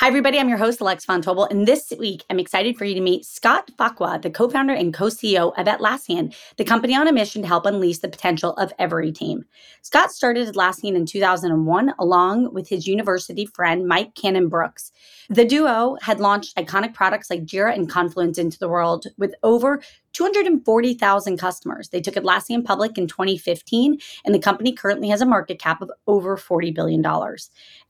Hi, everybody. I'm your host, Alex Von Tobel. And this week, I'm excited for you to meet Scott Farquhar, the co founder and co CEO of Atlassian, the company on a mission to help unleash the potential of every team. Scott started Atlassian in 2001 along with his university friend, Mike Cannon-Brookes. The duo had launched iconic products like Jira and Confluence into the world with over 240,000 customers. They took Atlassian public in 2015, and the company currently has a market cap of over $40 billion.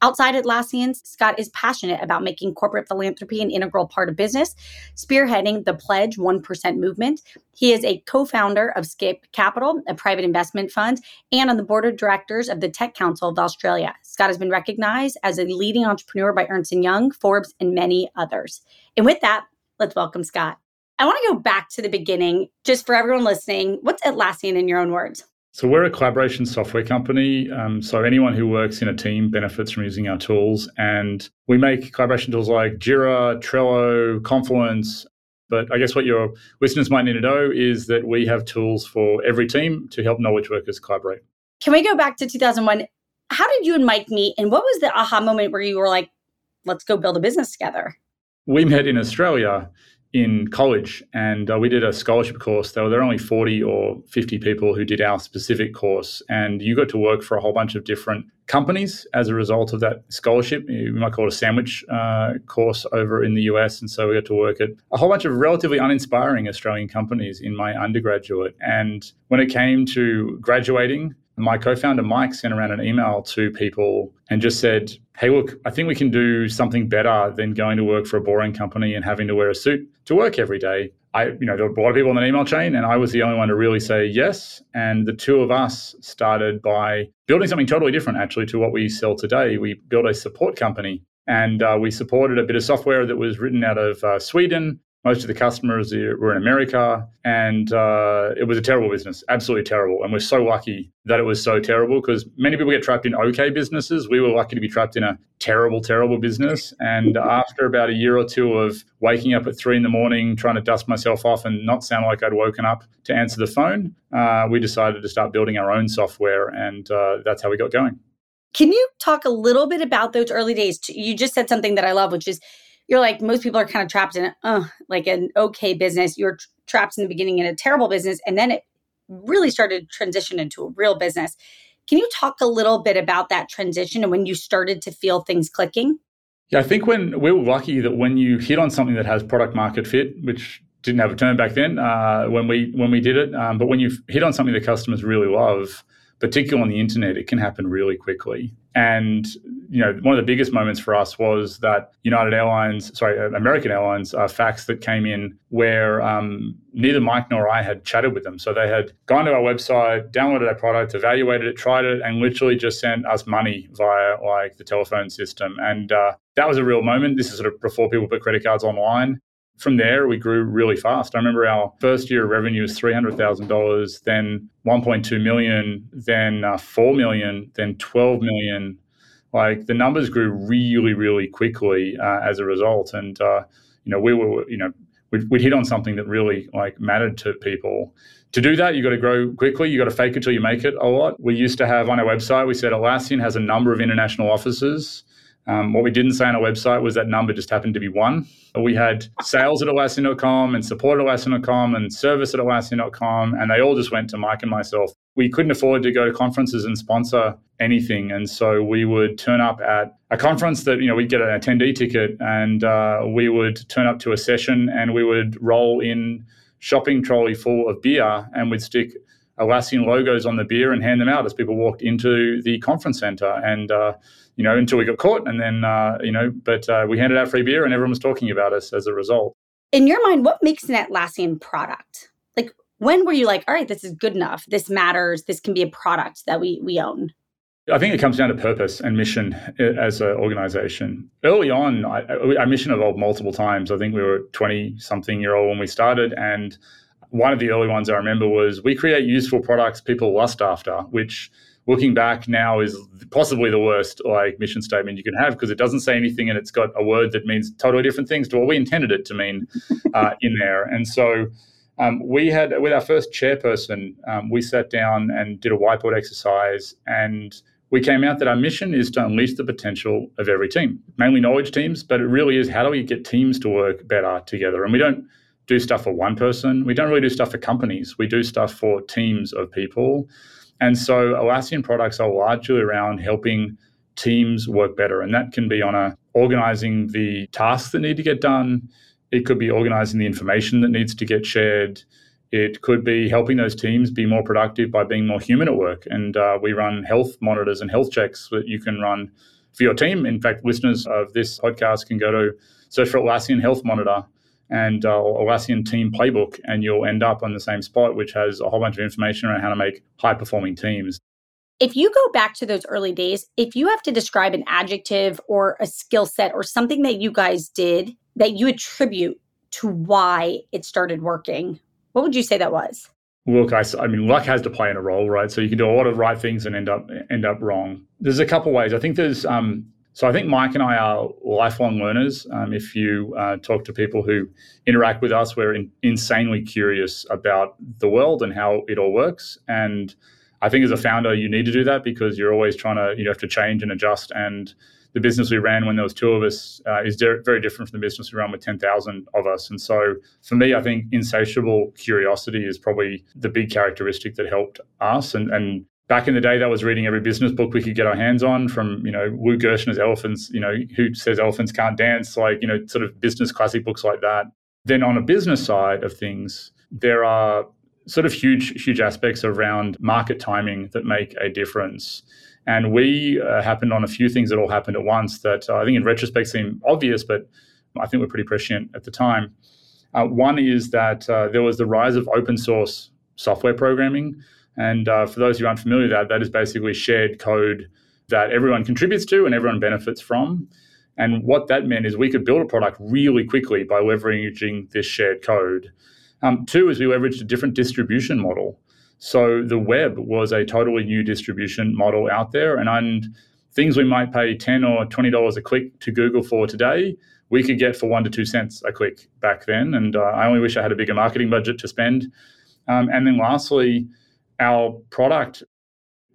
Outside Atlassian, Scott is passionate about making corporate philanthropy an integral part of business, spearheading the Pledge 1% movement. He is a co founder of Skip Capital, a private investment fund, and on the board of directors of the Tech Council of Australia. Scott has been recognized as a leading entrepreneur by Ernst & Young, Forbes, and many others. And with that, let's welcome Scott. I want to go back to the beginning, just for everyone listening. What's Atlassian in your own words? So we're a collaboration software company. Um, so anyone who works in a team benefits from using our tools, and we make collaboration tools like Jira, Trello, Confluence. But I guess what your listeners might need to know is that we have tools for every team to help knowledge workers collaborate. Can we go back to 2001? How did you and Mike meet, and what was the aha moment where you were like, "Let's go build a business together"? We met in Australia in college and uh, we did a scholarship course. There were only 40 or 50 people who did our specific course. And you got to work for a whole bunch of different companies as a result of that scholarship. You might call it a sandwich uh, course over in the US. And so we got to work at a whole bunch of relatively uninspiring Australian companies in my undergraduate. And when it came to graduating, my co-founder Mike sent around an email to people and just said, "Hey, look, I think we can do something better than going to work for a boring company and having to wear a suit to work every day." I, you know, there were a lot of people on that email chain, and I was the only one to really say yes. And the two of us started by building something totally different, actually, to what we sell today. We built a support company, and uh, we supported a bit of software that was written out of uh, Sweden most of the customers were in America, and uh, it was a terrible business, absolutely terrible. And we're so lucky that it was so terrible because many people get trapped in okay businesses. We were lucky to be trapped in a terrible, terrible business. And after about a year or two of waking up at three in the morning, trying to dust myself off and not sound like I'd woken up to answer the phone, uh, we decided to start building our own software, and uh, that's how we got going. Can you talk a little bit about those early days? You just said something that I love, which is you're like most people are kind of trapped in uh, like an okay business. You're trapped in the beginning in a terrible business, and then it really started to transition into a real business. Can you talk a little bit about that transition and when you started to feel things clicking? Yeah, I think when we were lucky that when you hit on something that has product market fit, which didn't have a term back then uh, when we when we did it, um, but when you hit on something that customers really love, particularly on the internet, it can happen really quickly. And you know, one of the biggest moments for us was that United Airlines, sorry, uh, American Airlines, uh, fax that came in where um, neither Mike nor I had chatted with them. So they had gone to our website, downloaded our product, evaluated it, tried it, and literally just sent us money via like the telephone system. And uh, that was a real moment. This is sort of before people put credit cards online from there, we grew really fast. I remember our first year of revenue was three hundred thousand dollars, then one point two million, then uh, four million, then twelve million. Like the numbers grew really, really quickly uh, as a result, and uh, you know we were, you know, we'd, we'd hit on something that really like mattered to people. To do that, you've got to grow quickly. You've got to fake it till you make it a lot. We used to have on our website, we said Atlassian has a number of international offices. Um, what we didn't say on our website was that number just happened to be one. We had sales at Atlassian.com and support at and service at Atlassian.com, and they all just went to Mike and myself. We couldn't afford to go to conferences and sponsor anything, and so we would turn up at a conference that you know we'd get an attendee ticket, and uh, we would turn up to a session, and we would roll in shopping trolley full of beer and we'd stick Atlassian logos on the beer and hand them out as people walked into the conference center. And, uh, you know, until we got caught. And then, uh, you know, but uh, we handed out free beer and everyone was talking about us as a result. In your mind, what makes an Atlassian product? When were you like, all right, this is good enough. This matters. This can be a product that we, we own? I think it comes down to purpose and mission as an organization. Early on, I, our mission evolved multiple times. I think we were 20 something year old when we started. And one of the early ones I remember was we create useful products people lust after, which looking back now is possibly the worst like mission statement you can have because it doesn't say anything and it's got a word that means totally different things to what we intended it to mean uh, in there. And so um, we had with our first chairperson, um, we sat down and did a whiteboard exercise and we came out that our mission is to unleash the potential of every team, mainly knowledge teams, but it really is how do we get teams to work better together? And we don't do stuff for one person. We don't really do stuff for companies. We do stuff for teams of people. And so Atlassian products are largely around helping teams work better. And that can be on a organizing the tasks that need to get done. It could be organizing the information that needs to get shared. It could be helping those teams be more productive by being more human at work. And uh, we run health monitors and health checks that you can run for your team. In fact, listeners of this podcast can go to search for Atlassian Health Monitor and uh, Atlassian Team Playbook, and you'll end up on the same spot, which has a whole bunch of information around how to make high performing teams. If you go back to those early days, if you have to describe an adjective or a skill set or something that you guys did that you attribute to why it started working, what would you say that was? Look, I, I mean, luck has to play in a role, right? So you can do a lot of right things and end up end up wrong. There's a couple ways. I think there's um, so I think Mike and I are lifelong learners. Um, if you uh, talk to people who interact with us, we're in, insanely curious about the world and how it all works. And I think as a founder, you need to do that because you're always trying to you have to change and adjust. And the business we ran when there was two of us uh, is de- very different from the business we run with 10,000 of us. And so for me, I think insatiable curiosity is probably the big characteristic that helped us. And, and back in the day, that was reading every business book we could get our hands on from, you know, Lou Gerstner's Elephants, you know, who says elephants can't dance, like, you know, sort of business classic books like that. Then on a business side of things, there are sort of huge, huge aspects around market timing that make a difference. And we uh, happened on a few things that all happened at once that uh, I think in retrospect seem obvious, but I think we were pretty prescient at the time. Uh, one is that uh, there was the rise of open source software programming and uh, for those who aren't familiar with that, that is basically shared code that everyone contributes to and everyone benefits from. And what that meant is we could build a product really quickly by leveraging this shared code. Um, two is we leveraged a different distribution model. So the web was a totally new distribution model out there, and, and things we might pay ten or twenty dollars a click to Google for today, we could get for one to two cents a click back then. And uh, I only wish I had a bigger marketing budget to spend. Um, and then lastly, our product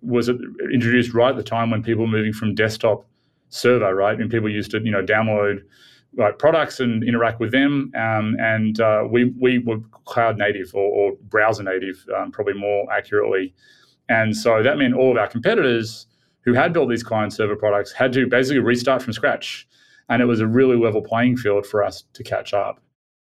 was introduced right at the time when people were moving from desktop server, right? And people used to, you know, download like products and interact with them. Um, and uh, we we were cloud native or, or browser native, um, probably more accurately. And so that meant all of our competitors who had built these client server products had to basically restart from scratch. And it was a really level playing field for us to catch up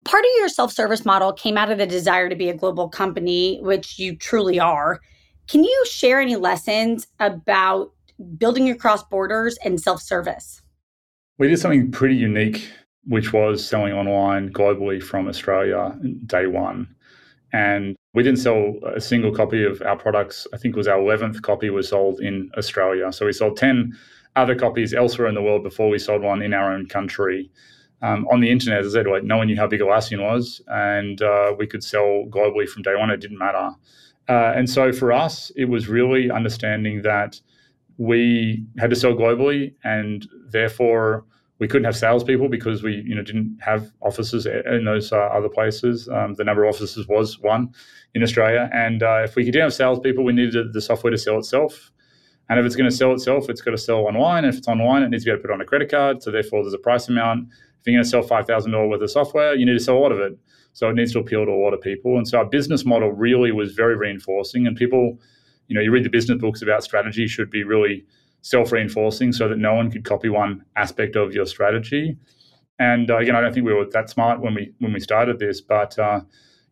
part of your self service model came out of the desire to be a global company, which you truly are. Can you share any lessons about building across borders and self service? We did something pretty unique, which was selling online globally from Australia day one. And we didn't sell a single copy of our products. I think it was our 11th copy was sold in Australia. So we sold 10 other copies elsewhere in the world before we sold one in our own country um, on the internet, as I said, like no one knew how big Atlassian was, and uh, we could sell globally from day one. It didn't matter. Uh, and so for us, it was really understanding that we had to sell globally, and therefore we couldn't have salespeople because we, you know, didn't have offices in those uh, other places. Um, the number of offices was one in Australia, and uh, if we didn't have salespeople, we needed the software to sell itself. And if it's going to sell itself, it's got to sell online. And if it's online, it needs to be able to put on a credit card. So therefore, there's a price amount if you're going to sell $5,000 worth of software, you need to sell a lot of it. So it needs to appeal to a lot of people. And so our business model really was very reinforcing. And people, you know, you read the business books about strategy should be really self-reinforcing so that no one could copy one aspect of your strategy. And uh, again, I don't think we were that smart when we when we started this, but uh,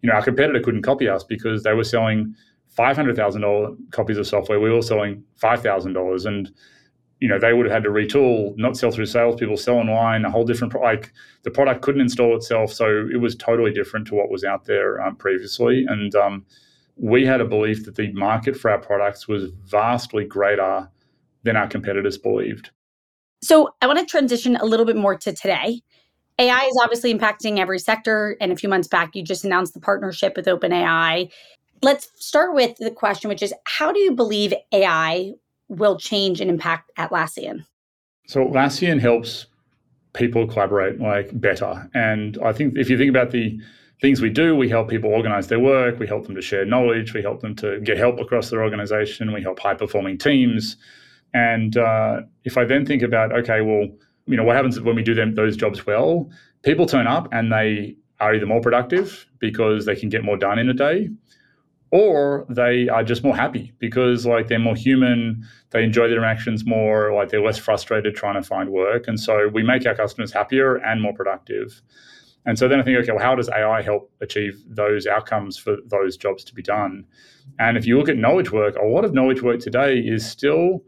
you know, our competitor couldn't copy us because they were selling five hundred thousand dollar copies of software. We were selling five thousand dollars, and you know they would have had to retool, not sell through salespeople, sell online, a whole different like the product couldn't install itself, so it was totally different to what was out there um, previously, and um, we had a belief that the market for our products was vastly greater than our competitors believed. So I want to transition a little bit more to today. AI is obviously impacting every sector. And a few months back, you just announced the partnership with OpenAI. Let's start with the question, which is how do you believe AI will change and impact Atlassian? So Atlassian helps people collaborate like better. And I think if you think about the things we do, we help people organize their work, we help them to share knowledge, we help them to get help across their organization, we help high performing teams. And uh, if I then think about, okay, well, you know, what happens when we do them those jobs well? People turn up and they are either more productive because they can get more done in a day, or they are just more happy because like they're more human, they enjoy their interactions more, like they're less frustrated trying to find work. And so we make our customers happier and more productive. And so then I think, okay, well, how does AI help achieve those outcomes for those jobs to be done? And if you look at knowledge work, a lot of knowledge work today is still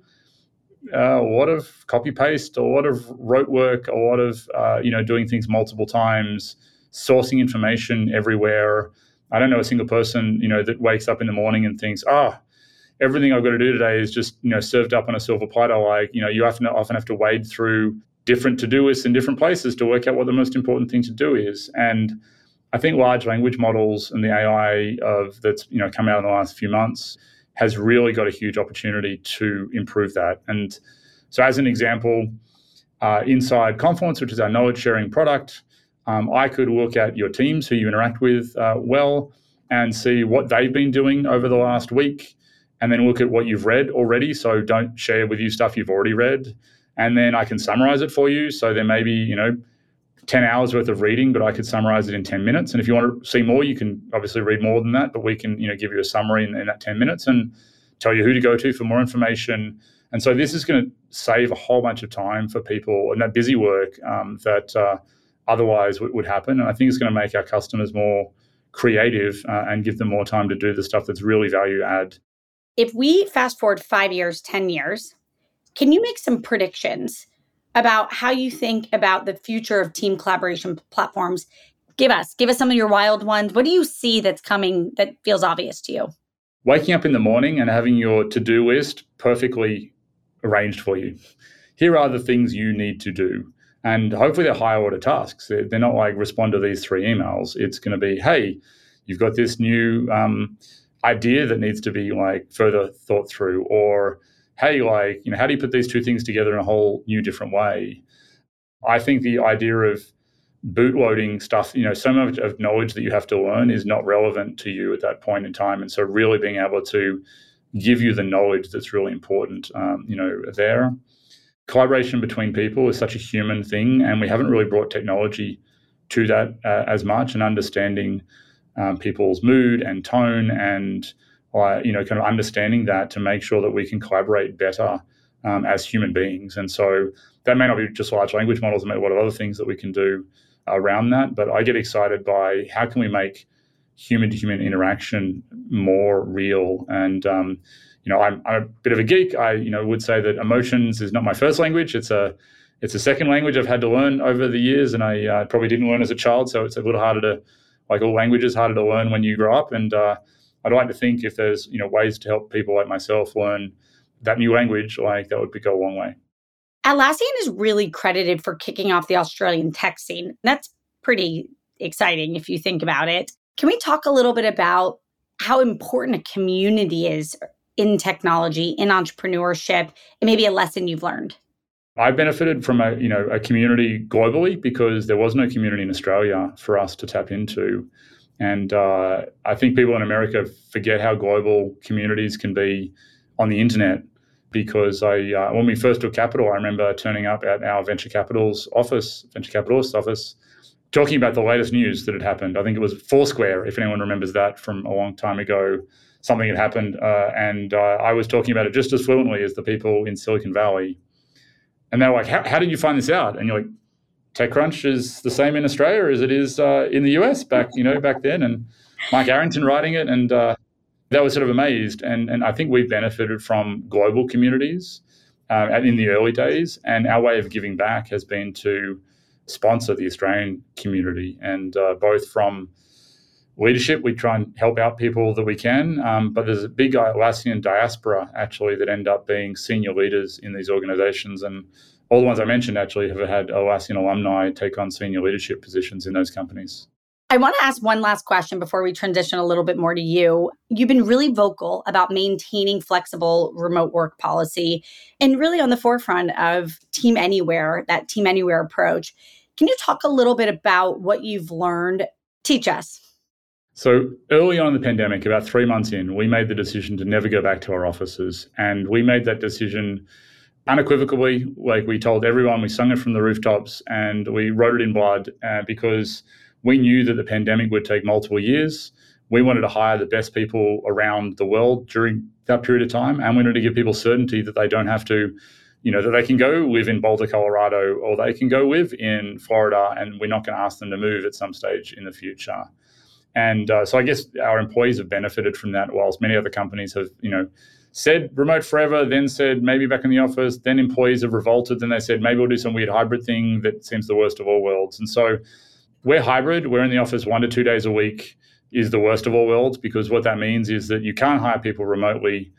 uh, a lot of copy paste, a lot of rote work, a lot of uh, you know doing things multiple times, sourcing information everywhere. I don't know a single person you know that wakes up in the morning and thinks, ah, oh, everything I've got to do today is just you know served up on a silver platter. Like you know you often often have to wade through different to do lists in different places to work out what the most important thing to do is. And I think large language models and the AI of that's you know come out in the last few months has really got a huge opportunity to improve that. And so, as an example, uh, inside Confluence, which is our knowledge sharing product, um, I could look at your teams who you interact with uh, well and see what they've been doing over the last week, and then look at what you've read already. So, don't share with you stuff you've already read. And then I can summarize it for you. So, there may be, you know, 10 hours worth of reading, but I could summarize it in 10 minutes. And if you want to see more, you can obviously read more than that, but we can, you know, give you a summary in, in that 10 minutes and tell you who to go to for more information. And so this is going to save a whole bunch of time for people and that busy work um, that uh, otherwise w- would happen. And I think it's going to make our customers more creative uh, and give them more time to do the stuff that's really value add. If we fast forward five years, 10 years, can you make some predictions about how you think about the future of team collaboration platforms. Give us, give us some of your wild ones. What do you see that's coming that feels obvious to you? Waking up in the morning and having your to do list perfectly arranged for you. Here are the things you need to do. And hopefully they're higher order tasks. They're, not like respond to these three emails. It's going to be, hey, you've got this new um, idea that needs to be like further thought through, or hey, like, you know, how do you put these two things together in a whole new different way? I think the idea of bootloading stuff, you know, so much of knowledge that you have to learn is not relevant to you at that point in time. And so, really being able to give you the knowledge that's really important, um, you know, there. Collaboration between people is such a human thing, and we haven't really brought technology to that uh, as much. And understanding um, people's mood and tone and by you know kind of understanding that to make sure that we can collaborate better um, as human beings. And so that may not be just large language models, be a lot of other things that we can do around that. But I get excited by how can we make human to human interaction more real. And um, you know I'm, I'm, a bit of a geek. I you know would say that emotions is not my first language. It's a it's a second language i've had to learn over the years. And i uh, probably didn't learn as a child. So it's a little harder to like all languages harder to learn when you grow up. And uh, I'd like to think if there's you know ways to help people like myself learn that new language, like that would go a long way. Atlassian is really credited for kicking off the Australian tech scene. That's pretty exciting if you think about it. Can we talk a little bit about how important a community is in technology, in entrepreneurship, and maybe a lesson you've learned? I've benefited from a you know a community globally because there was no community in Australia for us to tap into. And uh, I think people in America forget how global communities can be on the internet. Because I, uh, when we first took capital, I remember turning up at our venture capital's office, venture capitalist office, talking about the latest news that had happened. I think it was Foursquare, if anyone remembers that from a long time ago. Something had happened, uh, and uh, I was talking about it just as fluently as the people in Silicon Valley. And they were like, "How, how did you find this out?" And you're like, TechCrunch is the same in Australia as it is uh, in the US back, you know, back then. And Mike Arrington writing it, and uh, that was sort of amazed. And and I think we've benefited from global communities uh, in the early days, and our way of giving back has been to sponsor the Australian community, and uh, both from leadership, we try and help out people that we can. Um, but there's a big Atlassian diaspora actually that end up being senior leaders in these organizations. And all the ones I mentioned actually have had oh, Atlassian alumni take on senior leadership positions in those companies. I want to ask one last question before we transition a little bit more to you. You've been really vocal about maintaining flexible remote work policy and really on the forefront of Team Anywhere, that Team Anywhere approach. Can you talk a little bit about what you've learned? Teach us. So early on in the pandemic, about three months in, we made the decision to never go back to our offices. And we made that decision unequivocally. Like we told everyone, we sung it from the rooftops and we wrote it in blood uh, because we knew that the pandemic would take multiple years. We wanted to hire the best people around the world during that period of time. And we wanted to give people certainty that they don't have to you know, that they can go live in Boulder, Colorado, or they can go live in Florida, and we're not going to ask them to move at some stage in the future. And uh, so I guess our employees have benefited from that, whilst many other companies have, you know, said remote forever, then said maybe back in the office, then employees have revolted, then they said maybe we'll do some weird hybrid thing that seems the worst of all worlds. And so we're hybrid, we're in the office one to two days a week is the worst of all worlds because what that means is that you can't hire people remotely,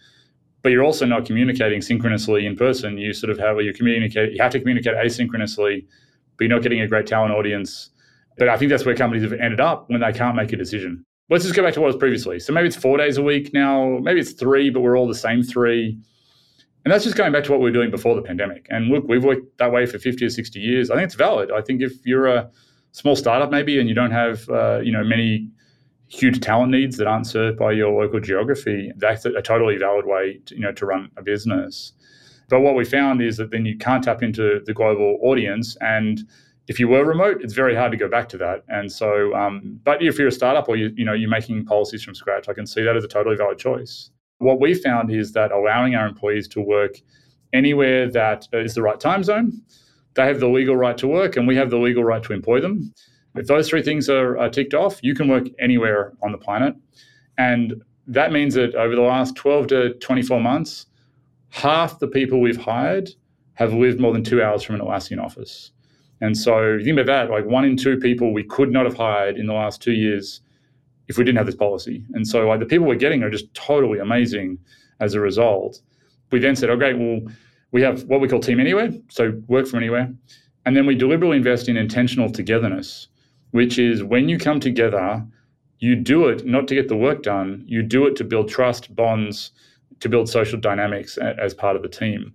but you're also not communicating synchronously in person. You sort of have you communicate you have to communicate asynchronously, but you're not getting a great talent audience but I think that's where companies have ended up when they can't make a decision. Let's just go back to what was previously. So maybe it's four days a week now, maybe it's three, but we're all the same three. And that's just going back to what we were doing before the pandemic. And look, we've worked that way for 50 or 60 years. I think it's valid. I think if you're a small startup maybe and you don't have uh, you know many huge talent needs that aren't served by your local geography, that's a, totally valid way to, you know to run a business. But what we found is that then you can't tap into the global audience and if you were remote, it's very hard to go back to that. And so, um, but if you're a startup or you, you know you're making policies from scratch, I can see that as a totally valid choice. What we found is that allowing our employees to work anywhere that is the right time zone, they have the legal right to work, and we have the legal right to employ them. If those three things are, are ticked off, you can work anywhere on the planet, and that means that over the last 12 to 24 months, half the people we've hired have lived more than two hours from an Atlassian office. And so you think about that, like one in two people we could not have hired in the last two years if we didn't have this policy. And so like the people we're getting are just totally amazing as a result. We then said, okay, well, we have what we call team anywhere, so work from anywhere. And then we deliberately invest in intentional togetherness, which is when you come together, you do it not to get the work done, you do it to build trust, bonds, to build social dynamics as part of the team.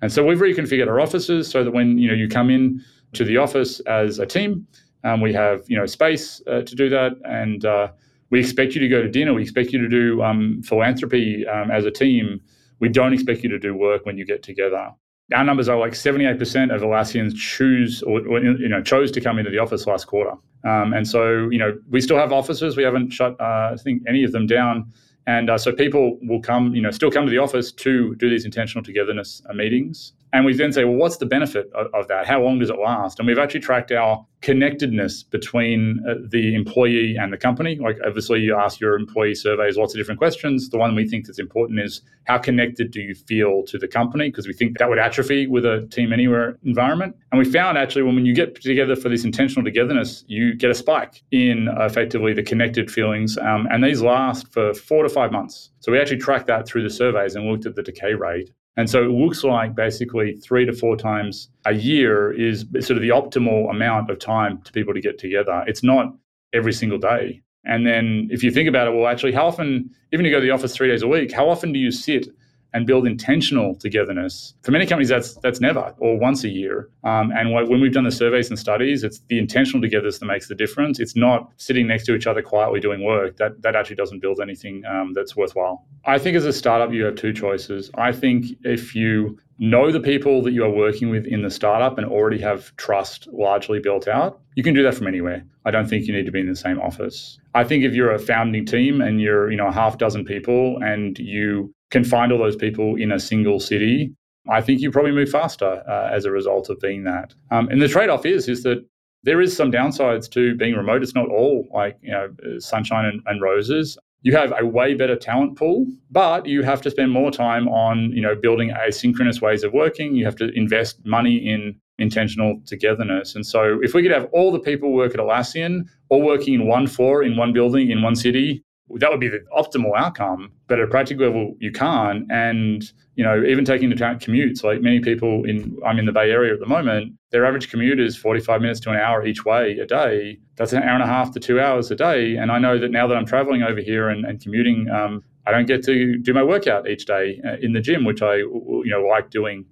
And so we've reconfigured our offices so that when you know you come in, to the office as a team. Um, we have you know space uh, to do that, and uh, we expect you to go to dinner. We expect you to do um, philanthropy um, as a team. We don't expect you to do work when you get together. Our numbers are like 78% of Atlassians choose or, or, you know chose to come into the office last quarter, um, and so you know we still have offices. We haven't shut uh, I think any of them down. And uh, so people will come, you know, still come to the office to do these intentional togetherness uh, meetings. And we then say, well, what's the benefit of, of, that? How long does it last? And we've actually tracked our connectedness between uh, the employee and the company. Like, obviously, you ask your employee surveys lots of different questions. The one we think that's important is how connected do you feel to the company? Because we think that would atrophy with a team anywhere environment. And we found actually when, when you get together for this intentional togetherness, you get a spike in uh, effectively the connected feelings. Um, and these last for four to five months. So we actually tracked that through the surveys and looked at the decay rate. And so it looks like basically three to four times a year is sort of the optimal amount of time to people to get together. It's not every single day. And then if you think about it, well, actually, how often, even you go to the office three days a week, how often do you sit and build intentional togetherness. For many companies, that's that's never or once a year. Um, and when we've done the surveys and studies, it's the intentional togetherness that makes the difference. It's not sitting next to each other quietly doing work. That that actually doesn't build anything um, that's worthwhile. I think as a startup, you have two choices. I think if you know the people that you are working with in the startup and already have trust largely built out, you can do that from anywhere. I don't think you need to be in the same office. I think if you're a founding team and you're, you know, a half dozen people and you can find all those people in a single city, I think you probably move faster uh, as a result of being that. Um, and the trade off is is that there is some downsides to being remote. It's not all like, you know, sunshine and, and roses you have a way better talent pool, but you have to spend more time on, you know, building asynchronous ways of working. You have to invest money in intentional togetherness. And so if we could have all the people work at Atlassian, all working in one floor, in one building, in one city, that would be the optimal outcome. But at a practical level, you can't. And you know, even taking into account commutes, like many people in I'm in the Bay Area at the moment, their average commute is 45 minutes to an hour each way a day. That's an hour and a half to two hours a day. And I know that now that I'm traveling over here and, and commuting, um, I don't get to do my workout each day uh, in the gym, which I you know like doing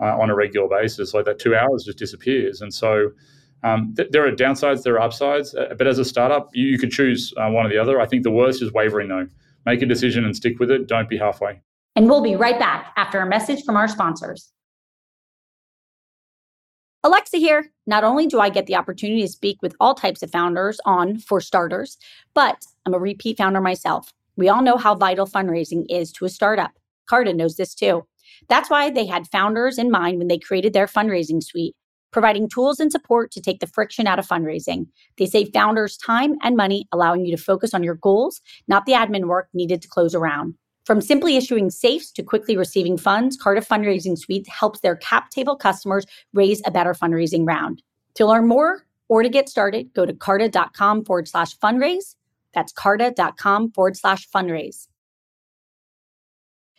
uh, on a regular basis. Like that two hours just disappears. And so um, th- there are downsides, there are upsides, uh, but as a startup, you, you could choose uh, one or the other. I think the worst is wavering, though. Make a decision and stick with it. Don't be halfway. And we'll be right back after a message from our sponsors. Alexa here. Not only do I get the opportunity to speak with all types of founders on For Starters, but I'm a repeat founder myself. We all know how vital fundraising is to a startup. Carta knows this too. That's why they had founders in mind when they created their fundraising suite providing tools and support to take the friction out of fundraising. They save founders time and money, allowing you to focus on your goals, not the admin work needed to close a round. From simply issuing safes to quickly receiving funds, Carta Fundraising Suite helps their cap table customers raise a better fundraising round. To learn more or to get started, go to carta.com forward slash fundraise. That's carta.com forward slash fundraise.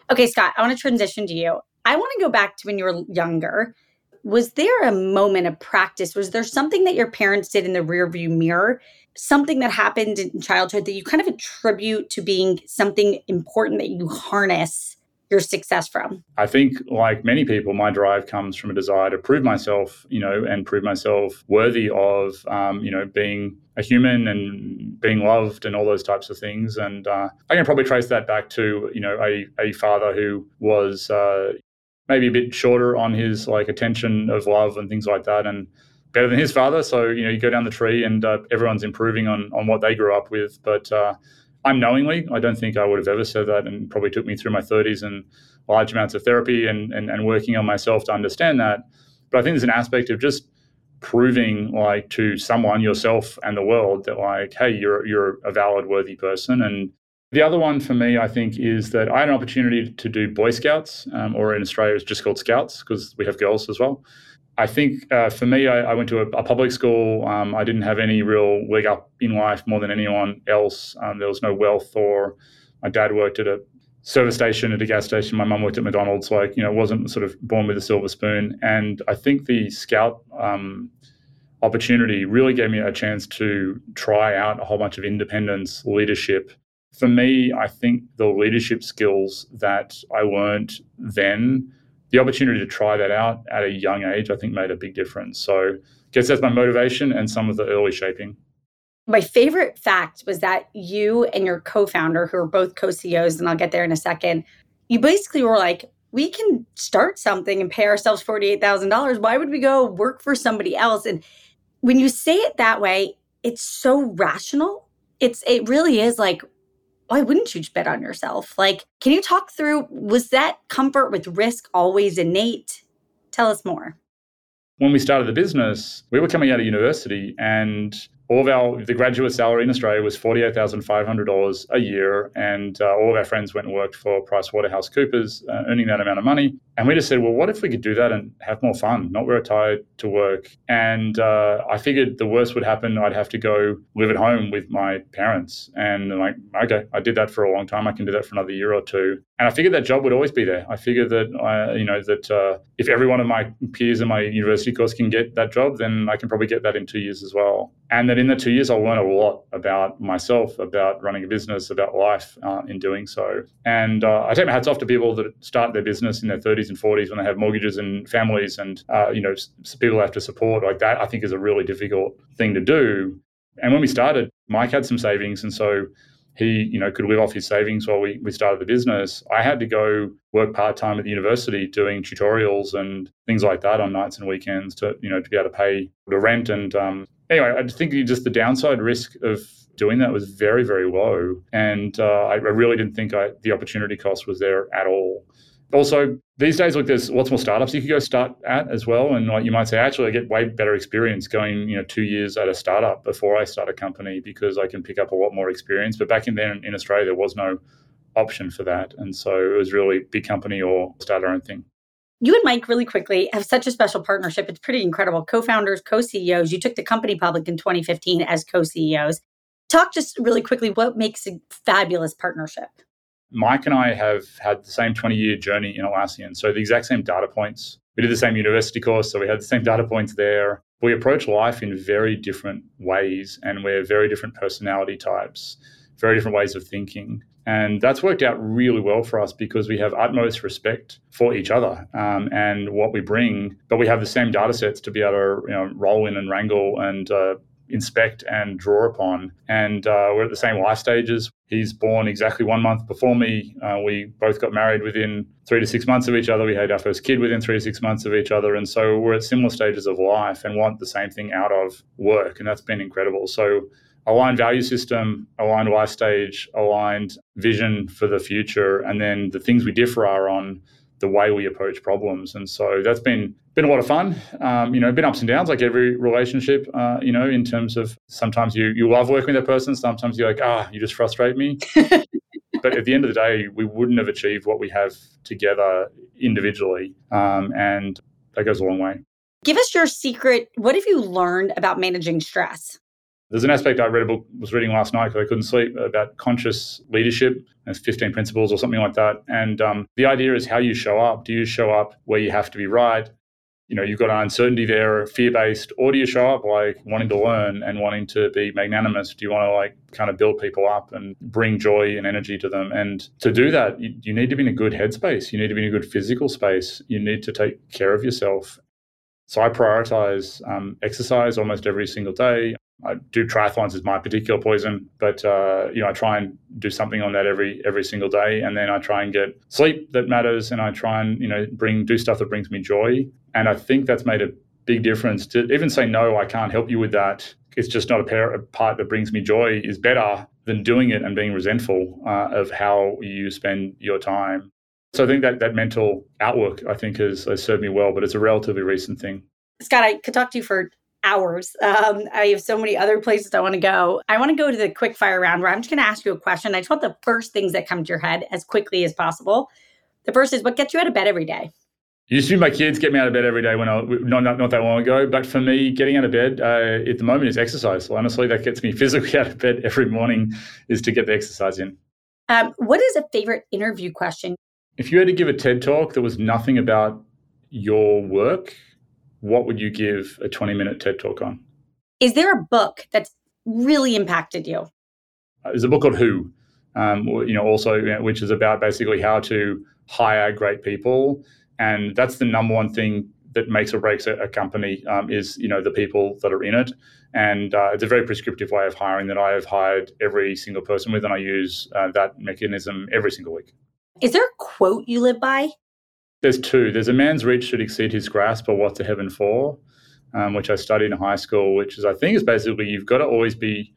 Okay, Scott, I want to transition to you. I want to go back to when you were younger was there a moment of practice? Was there something that your parents did in the rearview mirror? Something that happened in childhood that you kind of attribute to being something important that you harness your success from? I think, like many people, my drive comes from a desire to prove myself, you know, and prove myself worthy of, um, you know, being a human and being loved and all those types of things. And uh, I can probably trace that back to, you know, a, a father who was, uh, maybe a bit shorter on his like attention of love and things like that, and better than his father. So you know, you go down the tree, and uh, everyone's improving on on what they grew up with. But uh, unknowingly, I don't think I would have ever said that, and probably took me through my 30s and large amounts of therapy and, and and working on myself to understand that. But I think there's an aspect of just proving like to someone yourself and the world that like hey you're you're a valid worthy person and the other one for me, I think, is that I had an opportunity to do Boy Scouts, um, or in Australia, it's just called Scouts because we have girls as well. I think uh, for me, I, I, went to a, a public school. Um, I didn't have any real leg up in life more than anyone else. Um, there was no wealth, or my dad worked at a service station, at a gas station. My mum worked at McDonald's. Like, you know, wasn't sort of born with a silver spoon. And I think the Scout um, opportunity really gave me a chance to try out a whole bunch of independence, leadership, for me, I think the leadership skills that I learned then, the opportunity to try that out at a young age, I think made a big difference. So, I guess that's my motivation and some of the early shaping. My favorite fact was that you and your co founder, who are both co CEOs, and I'll get there in a second, you basically were like, we can start something and pay ourselves $48,000. Why would we go work for somebody else? And when you say it that way, it's so rational. It's it really is like why wouldn't you bet on yourself? Like, can you talk through was that comfort with risk always innate? Tell us more. When we started the business, we were coming out of university and all of our the graduate salary in Australia was forty eight thousand five hundred dollars a year, and uh, all of our friends went and worked for Price PricewaterhouseCoopers, uh, earning that amount of money. And we just said, well, what if we could do that and have more fun, not wear a tie to work? And uh, I figured the worst would happen. I'd have to go live at home with my parents, and I'm like, okay, I did that for a long time. I can do that for another year or two. And I figured that job would always be there. I figured that I, you know that uh, if every one of my peers in my university course can get that job, then I can probably get that in two years as well. And that in the two years, I'll learn a lot about myself, about running a business, about life uh, in doing so. And uh, I take my hats off to people that start their business in their 30s and 40s when they have mortgages and families and, uh, you know, people have to support. Like that, I think is a really difficult thing to do. And when we started, Mike had some savings. And so he, you know, could live off his savings while we, we started the business. I had to go work part time at the university doing tutorials and things like that on nights and weekends to, you know, to be able to pay the rent. And um, anyway, I think just the downside risk of doing that was very, very low. And uh, I really didn't think I, the opportunity cost was there at all. Also these days like there's lots more startups you could go start at as well and like you might say actually i get way better experience going you know two years at a startup before i start a company because i can pick up a lot more experience but back in then in australia there was no option for that and so it was really big company or start our own thing you and Mike really quickly have such a special partnership. It's pretty incredible. Co founders, co CEOs. You took the company public in 2015 as co CEOs. Talk just really quickly what makes a fabulous partnership. Mike and I have had the same 20 year journey in Atlassian. So the exact same data points. We did the same university course, so we had the same data points there. We approach life in very different ways, and we're very different personality types, very different ways of thinking. And that's worked out really well for us because we have utmost respect for each other um, and what we bring, but we have the same data sets to be able to you know, roll in and wrangle and uh, inspect and draw upon. And uh, we're at the same life stages. He's born exactly one month before me. Uh, we both got married within three to six months of each other. We had our first kid within three to six months of each other. And so we're at similar stages of life and want the same thing out of work. And that's been incredible. So, aligned value system, aligned life stage, aligned vision for the future. And then the things we differ are on the way we approach problems. And so that's been been a lot of fun. Um, you know, been ups and downs like every relationship. Uh, you know, in terms of sometimes you you love working with that person, sometimes you're like, ah, you just frustrate me. but at the end of the day, we wouldn't have achieved what we have together individually, um, and that goes a long way. Give us your secret. What have you learned about managing stress? There's an aspect I read a book was reading last night because I couldn't sleep about conscious leadership. There's 15 principles or something like that. And um, the idea is how you show up. Do you show up where you have to be right? You know, you've got uncertainty there, fear based, or do you show up like wanting to learn and wanting to be magnanimous? Do you want to like kind of build people up and bring joy and energy to them? And to do that, you, you need to be in a good headspace. You need to be in a good physical space. You need to take care of yourself. So I prioritize um, exercise almost every single day. I do triathlons as my particular poison, but uh, you know I try and do something on that every every single day, and then I try and get sleep that matters, and I try and you know bring do stuff that brings me joy, and I think that's made a big difference. To even say no, I can't help you with that. It's just not a, a part that brings me joy is better than doing it and being resentful uh, of how you spend your time. So I think that that mental outlook I think has, has served me well, but it's a relatively recent thing. Scott, I could talk to you for hours. Um, I have so many other places I want to go. I want to go to the quick fire round where I'm just going to ask you a question. I just want the first things that come to your head as quickly as possible. The first is what gets you out of bed every day? Used to be my kids get me out of bed every day when I not not, not that long ago. But for me, getting out of bed uh, at the moment is exercise. So honestly, that gets me physically out of bed every morning is to get the exercise in. Um, what is a favorite interview question? If you had to give a TED talk that was nothing about your work, what would you give a 20 minute TED talk on? Is there a book that's really impacted you? Uh, there's a book called Who, um, you know, also you know, which is about basically how to hire great people, and that's the number one thing that makes or breaks a, a company um, is you know the people that are in it, and uh, it's a very prescriptive way of hiring that I have hired every single person with, and I use uh, that mechanism every single week. Is there a quote you live by? There's two. There's a man's reach should exceed his grasp, or what's a heaven for, um, which I studied in high school. Which is, I think, is basically you've got to always be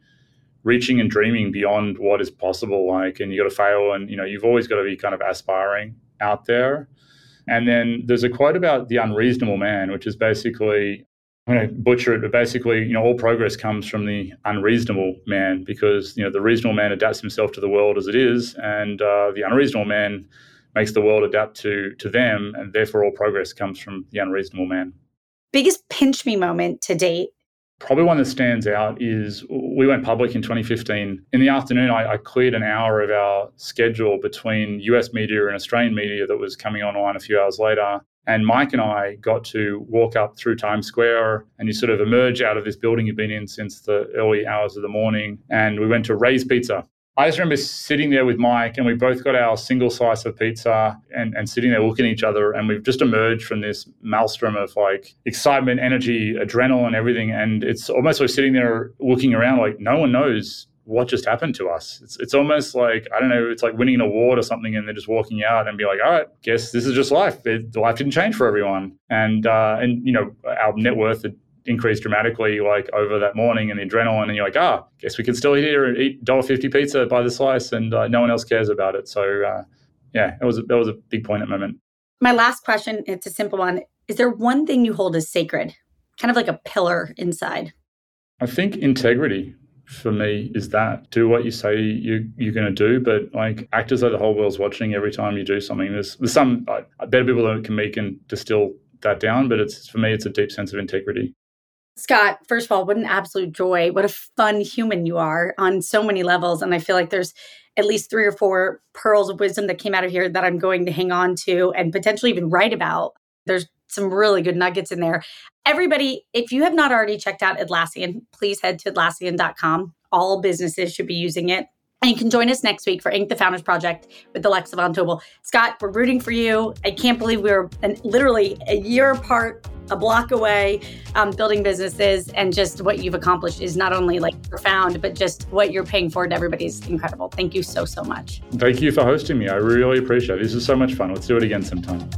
reaching and dreaming beyond what is possible. Like, and you got to fail, and you know, you've always got to be kind of aspiring out there. And then there's a quote about the unreasonable man, which is basically I'm going to butcher it, but basically, you know, all progress comes from the unreasonable man because you know the reasonable man adapts himself to the world as it is, and uh, the unreasonable man makes the world adapt to to them, and therefore all progress comes from the unreasonable man. Biggest pinch me moment to date. Probably one that stands out is we went public in 2015. In the afternoon, I, I, cleared an hour of our schedule between US media and Australian media that was coming online a few hours later. And Mike and I got to walk up through Times Square and you sort of emerge out of this building you've been in since the early hours of the morning. And we went to Ray's Pizza, I just remember sitting there with Mike and we both got our single slice of pizza and, and sitting there looking at each other. And we've just emerged from this maelstrom of like excitement, energy, adrenaline, everything. And it's almost like sitting there looking around like no one knows what just happened to us. It's, it's almost like, I don't know, it's like winning an award or something and they're just walking out and be like, all right, guess this is just life. It, life didn't change for everyone. And, uh, and you know, our net worth had increased dramatically like over that morning and the adrenaline and you're like ah guess we can still eat here and eat $1.50 pizza by the slice and uh, no one else cares about it so uh, yeah it was, that was a big point at the moment My last question, it's a simple one. Is there one thing you hold as sacred, kind of like a pillar inside? I think integrity for me is that do what you say you, you're going to do, but like act as though the whole world's watching every time you do something. There's, there's some uh, better people that can make and distill that down, but it's for me, it's a deep sense of integrity. Scott, first of all, what an absolute joy. What a fun human you are on so many levels. And I feel like there's at least three or four pearls of wisdom that came out of here that I'm going to hang on to and potentially even write about. There's some really good nuggets in there. Everybody, if you have not already checked out Atlassian, please head to Atlassian.com. All businesses should be using it. And you can join us next week for Inc. the Founders Project with Alexa Von Tobel. Scott, we're rooting for you. I can't believe we are an, literally a year apart, a block away, um, building businesses, and just what you've accomplished is not only like profound, but just what you're paying forward to everybody is incredible. Thank you so so much. Thank you for hosting me. I really appreciate it. This is so much fun. Let's do it again sometime.